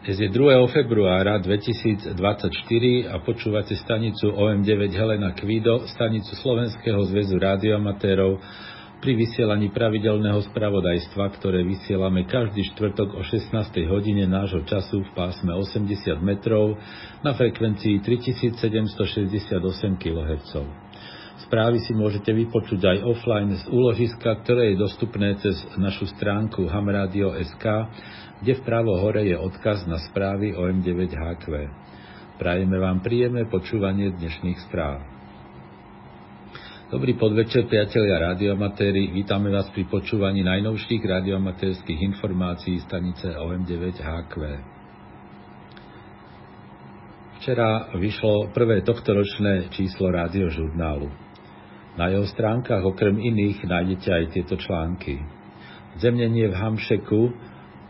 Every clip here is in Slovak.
Dnes je 2. februára 2024 a počúvate stanicu OM9 Helena Kvido, stanicu Slovenského zväzu rádioamatérov pri vysielaní pravidelného spravodajstva, ktoré vysielame každý štvrtok o 16. hodine nášho času v pásme 80 metrov na frekvencii 3768 kHz. Správy si môžete vypočuť aj offline z úložiska, ktoré je dostupné cez našu stránku hamradio.sk kde vpravo hore je odkaz na správy o M9HQ. Prajeme vám príjemné počúvanie dnešných správ. Dobrý podvečer, priatelia radioamatéri. Vítame vás pri počúvaní najnovších radioamatérských informácií stanice OM9HQ. Včera vyšlo prvé tohtoročné číslo rádiožurnálu. Na jeho stránkach okrem iných nájdete aj tieto články. Zemnenie v Hamšeku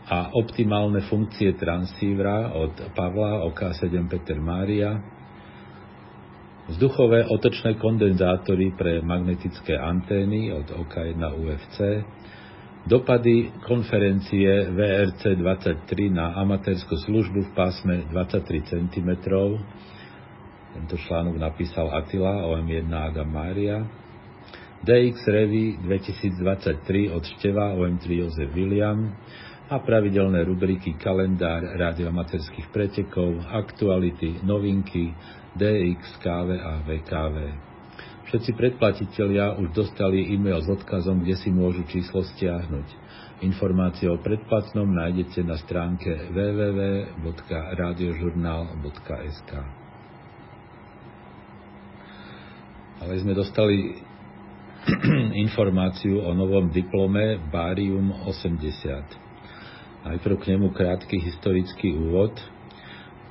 a optimálne funkcie transívra od Pavla OK7 Peter Mária, vzduchové otočné kondenzátory pre magnetické antény od OK1 UFC, dopady konferencie VRC 23 na amatérskú službu v pásme 23 cm, tento článok napísal Attila OM1 Adam Mária, DX Revy 2023 od Števa OM3 Jozef William, a pravidelné rubriky kalendár radiomaterských pretekov, aktuality, novinky, DX, KV a VKV. Všetci predplatitelia už dostali e-mail s odkazom, kde si môžu číslo stiahnuť. Informácie o predplatnom nájdete na stránke www.radiožurnal.sk Ale sme dostali informáciu o novom diplome Barium 80. Najprv k nemu krátky historický úvod.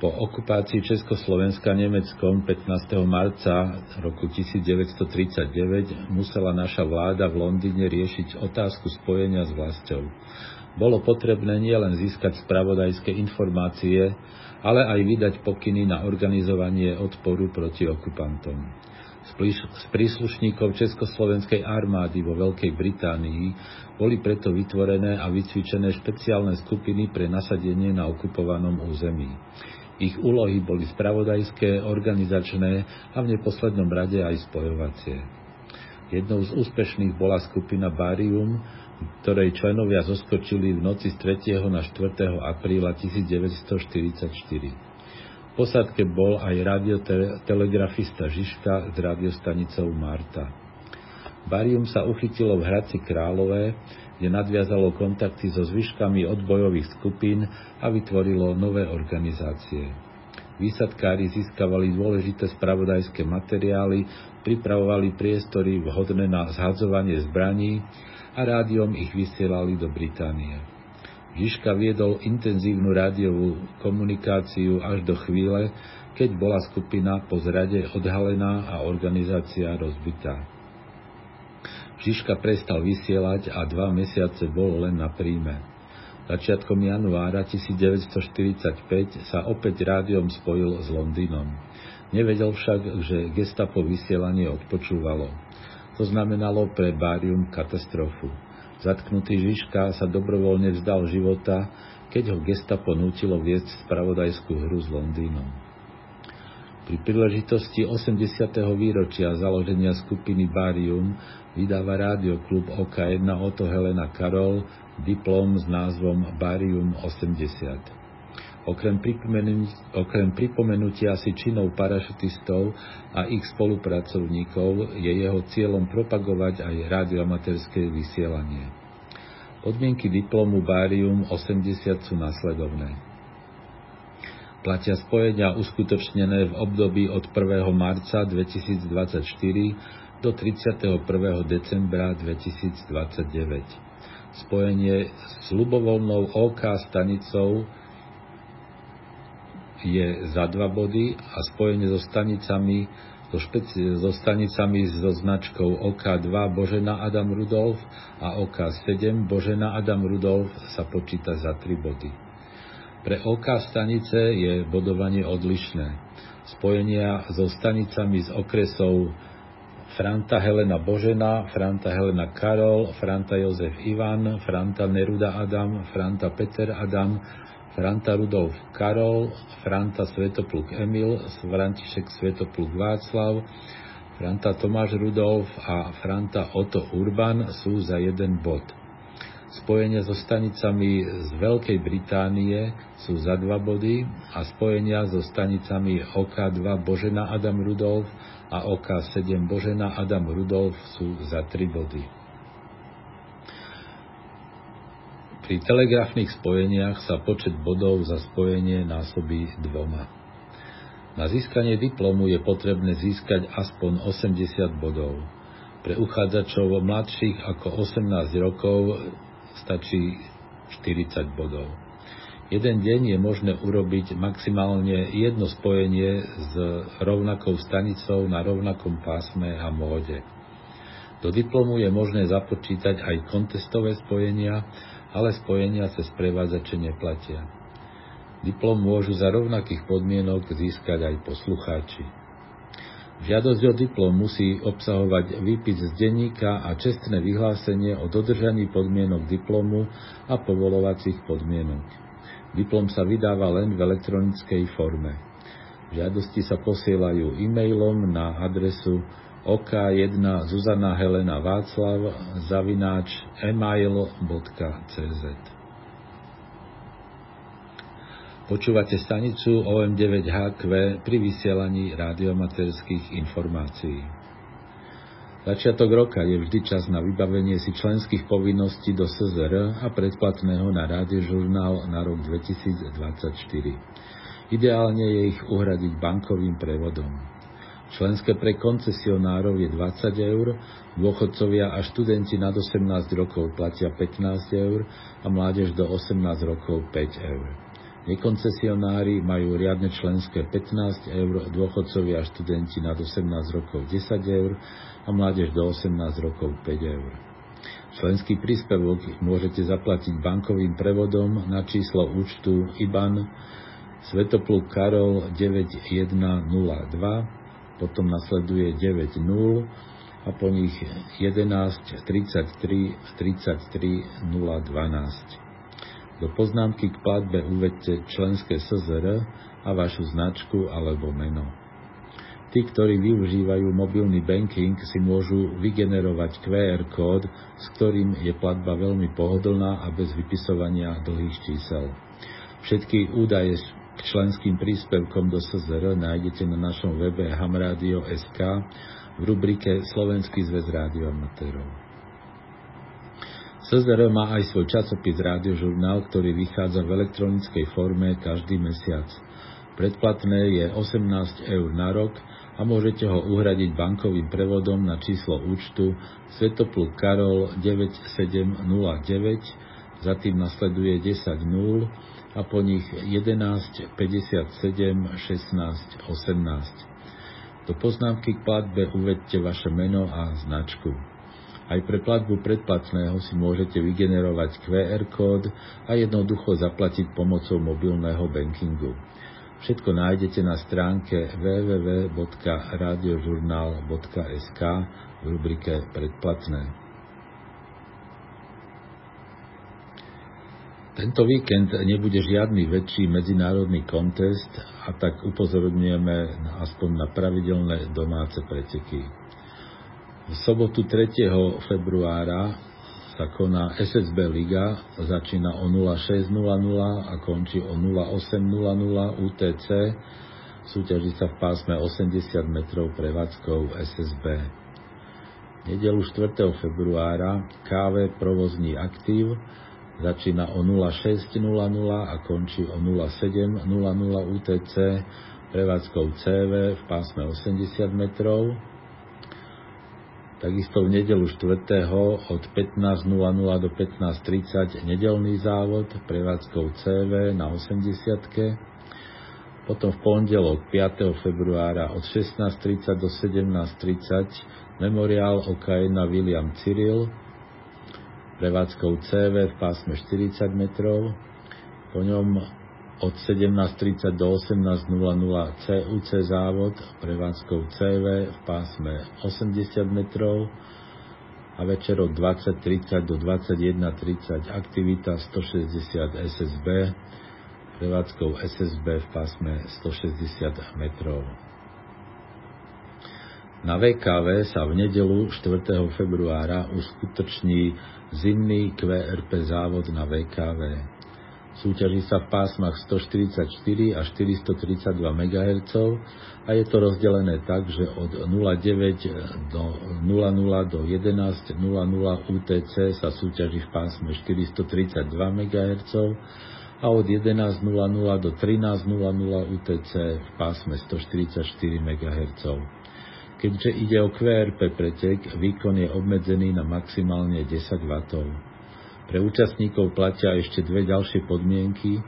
Po okupácii Československa Nemeckom 15. marca roku 1939 musela naša vláda v Londýne riešiť otázku spojenia s vlastou. Bolo potrebné nielen získať spravodajské informácie, ale aj vydať pokyny na organizovanie odporu proti okupantom z príslušníkov Československej armády vo Veľkej Británii boli preto vytvorené a vycvičené špeciálne skupiny pre nasadenie na okupovanom území. Ich úlohy boli spravodajské, organizačné a v neposlednom rade aj spojovacie. Jednou z úspešných bola skupina Barium, ktorej členovia zoskočili v noci z 3. na 4. apríla 1944 posádke bol aj radiotelegrafista Žižka s radiostanicou Marta. Barium sa uchytilo v Hradci Králové, kde nadviazalo kontakty so zvyškami odbojových skupín a vytvorilo nové organizácie. Výsadkári získavali dôležité spravodajské materiály, pripravovali priestory vhodné na zhadzovanie zbraní a rádiom ich vysielali do Británie. Žižka viedol intenzívnu rádiovú komunikáciu až do chvíle, keď bola skupina po zrade odhalená a organizácia rozbitá. Žižka prestal vysielať a dva mesiace bol len na príjme. Začiatkom januára 1945 sa opäť rádiom spojil s Londýnom. Nevedel však, že gestapo vysielanie odpočúvalo. To znamenalo pre Bárium katastrofu. Zatknutý Žižka sa dobrovoľne vzdal života, keď ho gestapo nutilo viesť spravodajskú hru s Londýnom. Pri príležitosti 80. výročia založenia skupiny Barium vydáva rádioklub OK1 Oto Helena Karol diplom s názvom Barium 80. Okrem, okrem pripomenutia si činov parašutistov a ich spolupracovníkov je jeho cieľom propagovať aj radioamatérske vysielanie. Podmienky diplomu Barium 80 sú nasledovné. Platia spojenia uskutočnené v období od 1. marca 2024 do 31. decembra 2029. Spojenie s ľubovoľnou OK stanicou je za dva body a spojenie so stanicami so, špeci- so stanicami so značkou OK2 Božena Adam Rudolf a OK7 Božena Adam Rudolf sa počíta za 3 body. Pre OK stanice je bodovanie odlišné. Spojenia so stanicami z okresov Franta Helena Božena, Franta Helena Karol, Franta Jozef Ivan, Franta Neruda Adam, Franta Peter Adam, Franta Rudolf Karol, Franta Svetopluk Emil, František Svetopluk Václav, Franta Tomáš Rudolf a Franta Otto Urban sú za jeden bod. Spojenia so stanicami z Veľkej Británie sú za dva body a spojenia so stanicami OK2 Božena Adam Rudolf a OK7 Božena Adam Rudolf sú za tri body. Pri telegrafných spojeniach sa počet bodov za spojenie násobí dvoma. Na získanie diplomu je potrebné získať aspoň 80 bodov. Pre uchádzačov mladších ako 18 rokov stačí 40 bodov. Jeden deň je možné urobiť maximálne jedno spojenie s rovnakou stanicou na rovnakom pásme a móde. Do diplomu je možné započítať aj kontestové spojenia, ale spojenia cez prevádzače neplatia. Diplom môžu za rovnakých podmienok získať aj poslucháči. Žiadosť o diplom musí obsahovať výpis z denníka a čestné vyhlásenie o dodržaní podmienok diplomu a povolovacích podmienok. Diplom sa vydáva len v elektronickej forme. Žiadosti sa posielajú e-mailom na adresu OK1 Zuzana Helena Václav zavináč email.cz Počúvate stanicu OM9HQ pri vysielaní radiomaterských informácií. Začiatok roka je vždy čas na vybavenie si členských povinností do SZR a predplatného na rádiožurnál na rok 2024. Ideálne je ich uhradiť bankovým prevodom. Členské pre koncesionárov je 20 eur, dôchodcovia a študenti nad 18 rokov platia 15 eur a mládež do 18 rokov 5 eur. Nekoncesionári majú riadne členské 15 eur, dôchodcovia a študenti nad 18 rokov 10 eur a mládež do 18 rokov 5 eur. Členský príspevok môžete zaplatiť bankovým prevodom na číslo účtu IBAN Svetopluk Karol 9102 potom nasleduje 9 0 a po nich 11 33 33 012. Do poznámky k platbe uvedte členské SZR a vašu značku alebo meno. Tí, ktorí využívajú mobilný banking, si môžu vygenerovať QR kód, s ktorým je platba veľmi pohodlná a bez vypisovania dlhých čísel. Všetky údaje členským príspevkom do SZR nájdete na našom webe hamradio.sk v rubrike Slovenský zväz rádioamatérov. SZR má aj svoj časopis Rádiožurnál, ktorý vychádza v elektronickej forme každý mesiac. Predplatné je 18 eur na rok a môžete ho uhradiť bankovým prevodom na číslo účtu Svetopluk Karol 9709, za tým nasleduje 10 0 a po nich 11, 57, 16, 18. Do poznámky k platbe uvedte vaše meno a značku. Aj pre platbu predplatného si môžete vygenerovať QR kód a jednoducho zaplatiť pomocou mobilného bankingu. Všetko nájdete na stránke www.radiožurnal.sk v rubrike Predplatné. Tento víkend nebude žiadny väčší medzinárodný kontest a tak upozorňujeme aspoň na pravidelné domáce preteky. V sobotu 3. februára sa koná SSB Liga, začína o 06.00 a končí o 08.00 UTC, súťaží sa v pásme 80 metrov prevádzkou SSB. Nedelu 4. februára KV provozní aktív Začína o 06.00 a končí o 07.00 UTC prevádzkou CV v pásme 80 metrov. Takisto v nedelu 4. od 15.00 do 15.30 nedelný závod prevádzkou CV na 80 Potom v pondelok 5. februára od 16.30 do 17.30 memoriál OKN William Cyril prevádzkou CV v pásme 40 metrov, po ňom od 17.30 do 18.00 CUC závod prevádzkou CV v pásme 80 metrov a večer od 20.30 do 21.30 aktivita 160 SSB prevádzkou SSB v pásme 160 metrov. Na VKV sa v nedelu 4. februára uskutoční zimný QRP závod na VKV. Súťaží sa v pásmach 144 až 432 MHz a je to rozdelené tak, že od 09 do 00 do 11.00 UTC sa súťaží v pásme 432 MHz a od 11.00 do 13.00 UTC v pásme 144 MHz. Keďže ide o QRP pretek, výkon je obmedzený na maximálne 10 W. Pre účastníkov platia ešte dve ďalšie podmienky,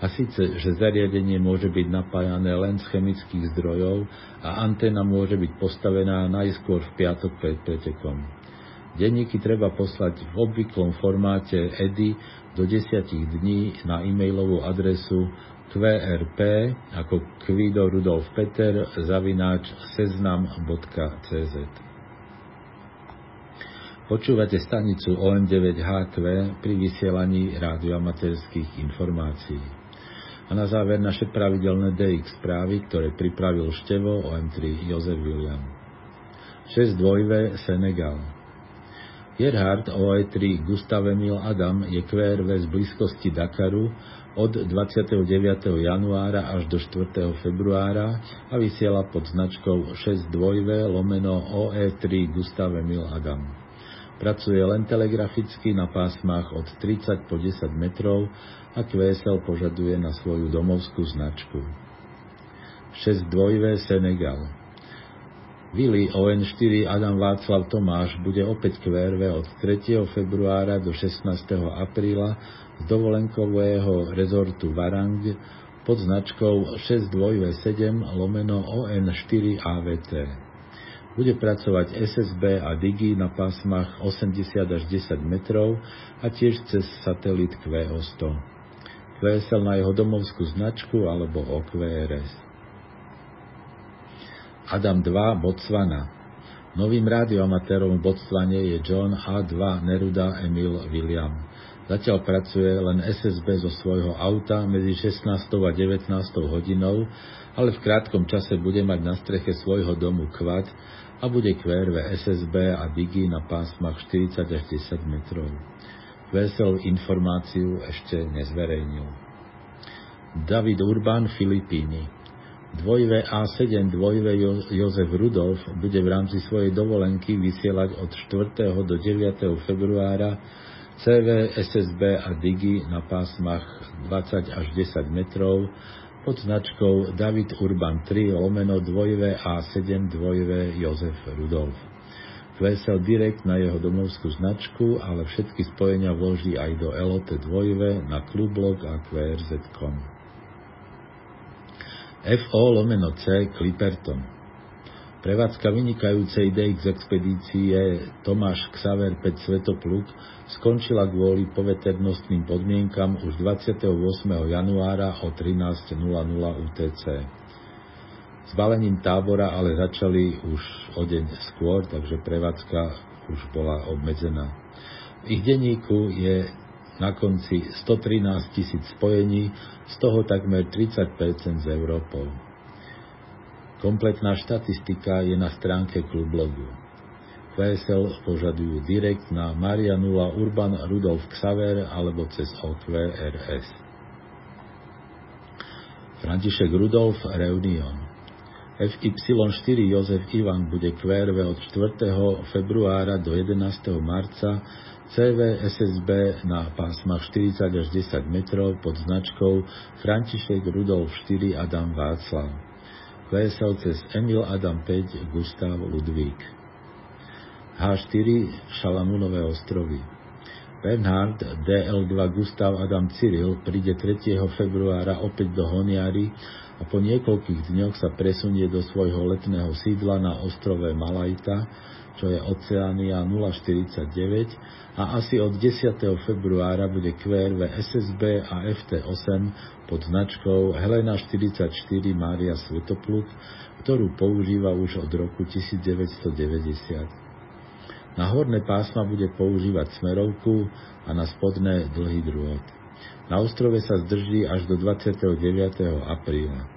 a síce, že zariadenie môže byť napájané len z chemických zdrojov a anténa môže byť postavená najskôr v piatok pred pretekom. Denníky treba poslať v obvyklom formáte EDI do 10 dní na e-mailovú adresu QRP ako Kvido Rudolf Peter zavináč seznam.cz Počúvate stanicu OM9HQ pri vysielaní rádioamaterských informácií. A na záver naše pravidelné DX správy, ktoré pripravil števo OM3 Jozef William. 6 dvojve Senegal. Gerhard OE3 Gustav Emil Adam je QRV z blízkosti Dakaru od 29. januára až do 4. februára a vysiela pod značkou 62 lomeno OE3 Gustav Emil Adam. Pracuje len telegraficky na pásmach od 30 po 10 metrov a QSL požaduje na svoju domovskú značku. 6 dvojvé Senegal Vili ON4 Adam Václav Tomáš bude opäť QRV od 3. februára do 16. apríla z dovolenkového rezortu Varang pod značkou 6227 lomeno ON4 AVT. Bude pracovať SSB a Digi na pásmach 80 až 10 metrov a tiež cez satelit QO100. QSL na jeho domovskú značku alebo OQRS. Adam 2 Botswana Novým rádioamatérom v Botsvane je John A2 Neruda Emil William. Zatiaľ pracuje len SSB zo svojho auta medzi 16. a 19. hodinou, ale v krátkom čase bude mať na streche svojho domu kvad a bude QRV SSB a Digi na pásmach 40 až 10 metrov. Vesel informáciu ešte nezverejnil. David Urban, Filipíny Dvojve A7 dvojve Jozef Rudolf bude v rámci svojej dovolenky vysielať od 4. do 9. februára CV, SSB a Digi na pásmach 20 až 10 metrov pod značkou David Urban 3 lomeno 2 A7 2 Jozef Rudolf. Vesel direkt na jeho domovskú značku, ale všetky spojenia vloží aj do LOT 2 na klublog a QRZ.com. FO lomeno C Clipperton Prevádzka vynikajúcej DX expedície Tomáš Xaver 5 Svetopluk skončila kvôli poveternostným podmienkam už 28. januára o 13.00 UTC. S balením tábora ale začali už o deň skôr, takže prevádzka už bola obmedzená. V ich denníku je na konci 113 tisíc spojení, z toho takmer 30% z Európou. Kompletná štatistika je na stránke klublogu. VSL požadujú direkt na Maria 0 Urban Rudolf Xaver alebo cez OQRS. František Rudolf Reunion FY4 Jozef Ivan bude QRV od 4. februára do 11. marca CV SSB na pásmach 40 až 10 metrov pod značkou František Rudolf 4 Adam Václav. VSL cez Emil Adam 5 Gustav Ludvík. H4 Šalamúnové ostrovy. Bernhard DL2 Gustav Adam Cyril príde 3. februára opäť do Honiary a po niekoľkých dňoch sa presunie do svojho letného sídla na ostrove Malajta, čo je Oceánia 049 a asi od 10. februára bude QRV SSB a FT8 pod značkou Helena 44 Mária Svetopluk, ktorú používa už od roku 1990. Na horné pásma bude používať smerovku a na spodné dlhý drôt. Na ostrove sa zdrží až do 29. apríla.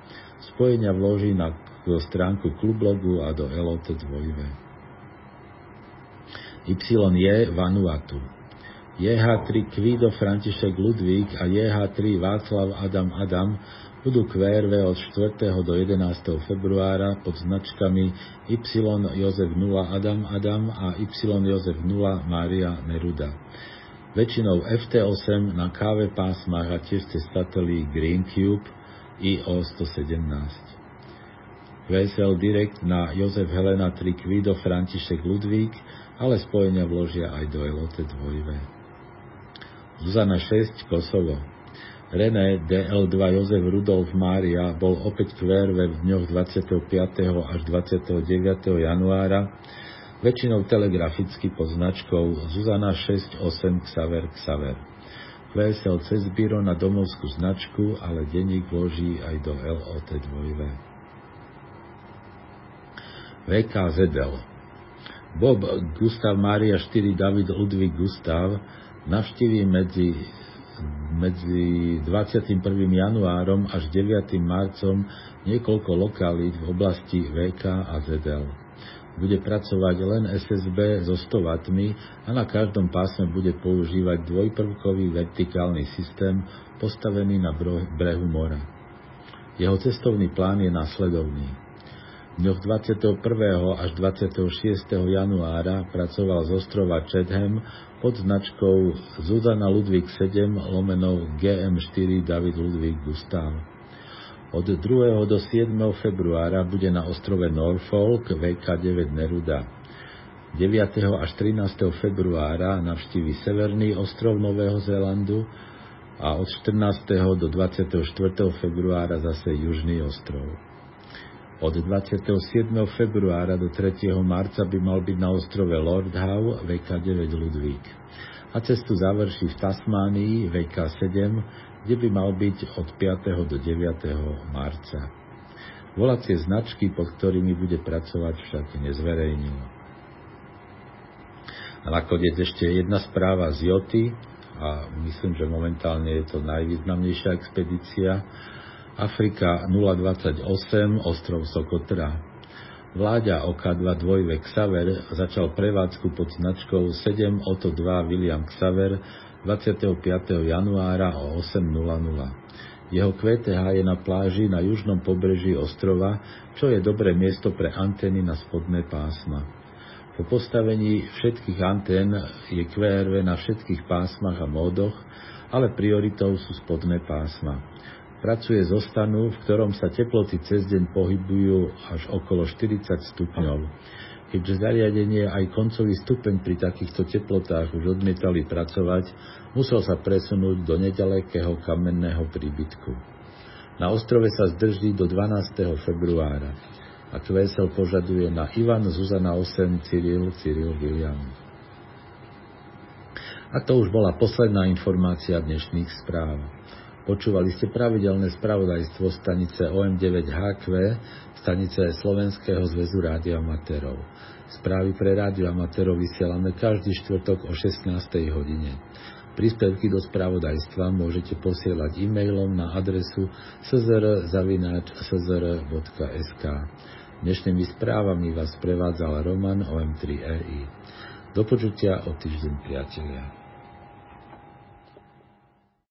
Spojenia vloží na stránku klublogu a do LOT 2. je Vanuatu. JH3 Kvido František Ludvík a JH3 Václav Adam Adam budú QRV od 4. do 11. februára pod značkami Y Jozef 0 Adam Adam a Y Jozef 0 Mária Neruda väčšinou FT8 na KV pásmach a tiež cez satelit Greencube IO-117. VSL Direct na Jozef Helena 3 Kvido František Ludvík, ale spojenia vložia aj do LOT 2. Zuzana 6 Kosovo. René DL2 Jozef Rudolf Mária bol opäť QRV v dňoch 25. až 29. januára väčšinou telegraficky pod značkou Zuzana 68 Xaver Xaver. VSL cez Biro na domovskú značku, ale denník vloží aj do LOT 2V. VKZL Bob Gustav Mária 4 David Ludvík Gustav navštíví medzi, medzi 21. januárom až 9. marcom niekoľko lokalít v oblasti VK a ZL bude pracovať len SSB so 100 W a na každom pásme bude používať dvojprvkový vertikálny systém postavený na brehu mora. Jeho cestovný plán je nasledovný. V dňoch 21. až 26. januára pracoval z ostrova Chatham pod značkou Zuzana Ludvík 7 lomenov GM4 David Ludvík Gustav. Od 2. do 7. februára bude na ostrove Norfolk VK9 Neruda. 9. až 13. februára navštívi Severný ostrov Nového Zélandu a od 14. do 24. februára zase Južný ostrov. Od 27. februára do 3. marca by mal byť na ostrove Lord Howe VK9 Ludvík a cestu završí v Tasmánii VK7 kde by mal byť od 5. do 9. marca. Volacie značky, pod ktorými bude pracovať, však nezverejnil. A nakoniec ešte jedna správa z Joty, a myslím, že momentálne je to najvýznamnejšia expedícia, Afrika 028, ostrov Sokotra. Vláďa OK2 dvojvek Xaver začal prevádzku pod značkou 7 Oto 2 William Xaver 25. januára o 8.00. Jeho QTH je na pláži na južnom pobreží ostrova, čo je dobré miesto pre antény na spodné pásma. Po postavení všetkých antén je QRV na všetkých pásmach a módoch, ale prioritou sú spodné pásma. Pracuje zo stanu, v ktorom sa teploty cez deň pohybujú až okolo 40 stupňov keďže zariadenie aj koncový stupeň pri takýchto teplotách už odmietali pracovať, musel sa presunúť do nedalekého kamenného príbytku. Na ostrove sa zdrží do 12. februára a Kvesel požaduje na Ivan Zuzana 8 Cyril Cyril William. A to už bola posledná informácia dnešných správ. Počúvali ste pravidelné spravodajstvo stanice OM9HQ, stanice Slovenského zväzu rádioamatérov. Správy pre rádioamatérov vysielame každý štvrtok o 16. hodine. Príspevky do spravodajstva môžete posielať e-mailom na adresu szr.sk. Dnešnými správami vás prevádzal Roman OM3EI. Do počutia o týždeň, priatelia.